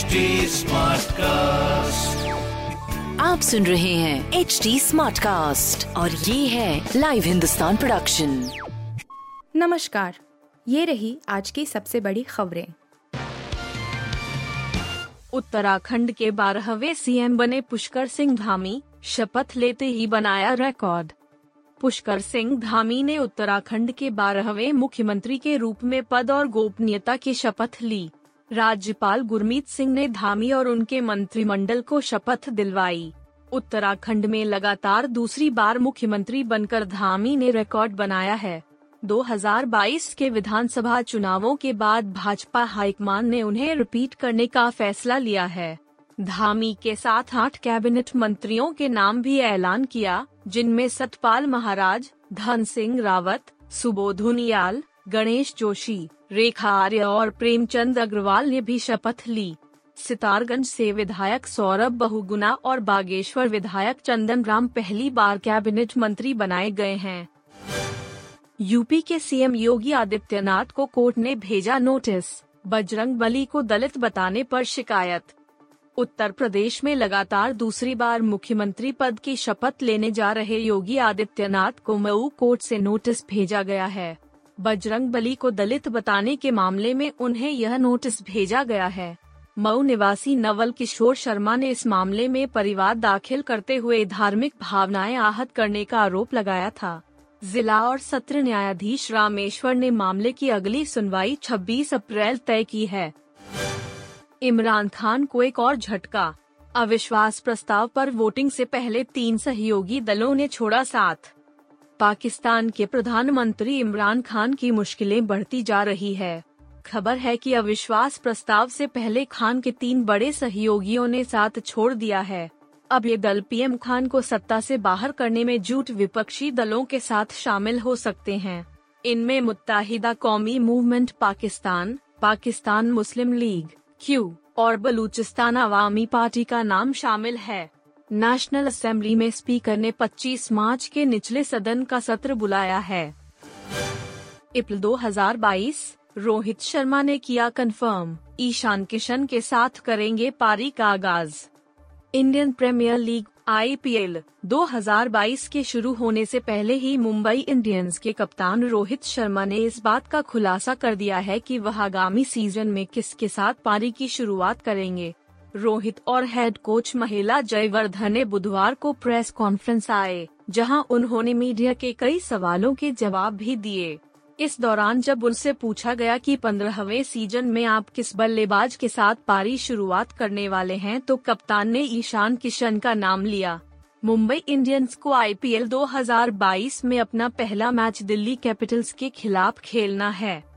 HD cast आप सुन रहे हैं एच डी स्मार्ट कास्ट और ये है लाइव हिंदुस्तान प्रोडक्शन नमस्कार ये रही आज की सबसे बड़ी खबरें। उत्तराखंड के बारहवें सीएम बने पुष्कर सिंह धामी शपथ लेते ही बनाया रिकॉर्ड पुष्कर सिंह धामी ने उत्तराखंड के बारहवें मुख्यमंत्री के रूप में पद और गोपनीयता की शपथ ली। राज्यपाल गुरमीत सिंह ने धामी और उनके मंत्रिमंडल को शपथ दिलवाई। उत्तराखंड में लगातार दूसरी बार मुख्यमंत्री बनकर धामी ने रिकॉर्ड बनाया है। 2022 के विधानसभा चुनावों के बाद भाजपा हाईकमान ने उन्हें रिपीट करने का फैसला लिया है। धामी के साथ आठ कैबिनेट मंत्रियों के नाम भी ऐलान किया, जिनमें सतपाल महाराज, धन सिंह रावत, सुबोध उनियाल, गणेश जोशी रेखा आर्य और प्रेमचंद अग्रवाल ने भी शपथ ली। सितारगंज से विधायक सौरभ बहुगुना और बागेश्वर विधायक चंदन राम पहली बार कैबिनेट मंत्री बनाए गए हैं। यूपी के सीएम योगी आदित्यनाथ को कोर्ट ने भेजा नोटिस, बजरंग बली को दलित बताने पर शिकायत। उत्तर प्रदेश में लगातार दूसरी बार मुख्यमंत्री पद की शपथ लेने जा रहे योगी आदित्यनाथ को मऊ कोर्ट से नोटिस भेजा गया है। बजरंग बली को दलित बताने के मामले में उन्हें यह नोटिस भेजा गया है। मऊ निवासी नवल किशोर शर्मा ने इस मामले में परिवार दाखिल करते हुए धार्मिक भावनाएँ आहत करने का आरोप लगाया था। जिला और सत्र न्यायाधीश रामेश्वर ने मामले की अगली सुनवाई 26 अप्रैल तय की है। इमरान खान को एक और झटका। अविश्वास प्रस्ताव पर वोटिंग से पहले तीन सहयोगी दलों ने छोड़ा साथ। पाकिस्तान के प्रधानमंत्री इमरान खान की मुश्किलें बढ़ती जा रही है। खबर है कि अविश्वास प्रस्ताव से पहले खान के तीन बड़े सहयोगियों ने साथ छोड़ दिया है। अब ये दल पीएम खान को सत्ता से बाहर करने में जुट विपक्षी दलों के साथ शामिल हो सकते हैं। इनमें Muttahida Qaumi movement Pakistan Pakistan Muslim League, Q और बलूचिस्तान अवामी पार्टी का नाम शामिल है। नेशनल असेंबली में स्पीकर ने 25 मार्च के निचले सदन का सत्र बुलाया है। इप्ल 2022 रोहित शर्मा ने किया कंफर्म ईशान किशन के साथ करेंगे पारी का आगाज़। इंडियन प्रीमियर लीग, आईपीएल 2022 के शुरू होने से पहले ही मुंबई इंडियंस के कप्तान रोहित शर्मा ने इस बात का खुलासा कर दिया है कि वह आगामी सीज़न में किसके साथ पारी की शुरुआत करेंगे। रोहित और हेड कोच महिला जयवर्धन ने बुधवार को प्रेस कॉन्फ्रेंस आए, जहाँ उन्होंने मीडिया के कई सवालों के जवाब भी दिए। इस दौरान जब उनसे पूछा गया कि पंद्रहवें सीज़न में आप किस बल्लेबाज के साथ पारी शुरुआत करने वाले हैं तो कप्तान ने ईशान किशन का नाम लिया। मुंबई इंडियंस को आईपीएल 2022 में अपना पहला मैच दिल्ली कैपिटल्स के खिलाफ खेलना है।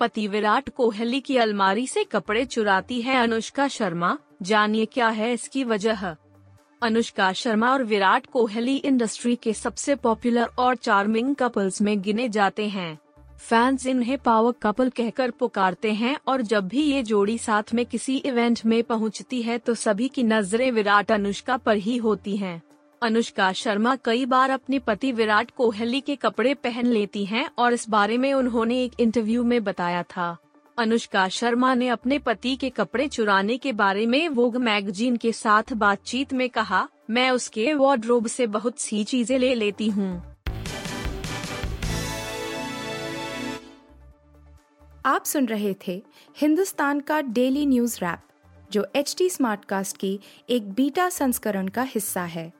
पति विराट कोहली की अलमारी से कपड़े चुराती है अनुष्का शर्मा। जानिए क्या है इसकी वजह? अनुष्का शर्मा और विराट कोहली इंडस्ट्री के सबसे पॉपुलर और चार्मिंग कपल्स में गिने जाते हैं। फैंस इन्हें पावर कपल कहकर पुकारते हैं और जब भी ये जोड़ी साथ में किसी इवेंट में पहुँचती है तो सभी की नज़रें विराट अनुष्का पर ही होती हैं। अनुष्का शर्मा कई बार अपने पति विराट कोहली के कपड़े पहन लेती हैं और इस बारे में उन्होंने एक इंटरव्यू में बताया था। अनुष्का शर्मा ने अपने पति के कपड़े चुराने के बारे में वोग मैगजीन के साथ बातचीत में कहा, मैं उसके वार्डरोब से बहुत सी चीज़ें ले लेती हूँ। आप सुन रहे थे हिंदुस्तान का डेली न्यूज़ रैप जो एच टी स्मार्टकास्ट की एक बीटा संस्करण का हिस्सा है।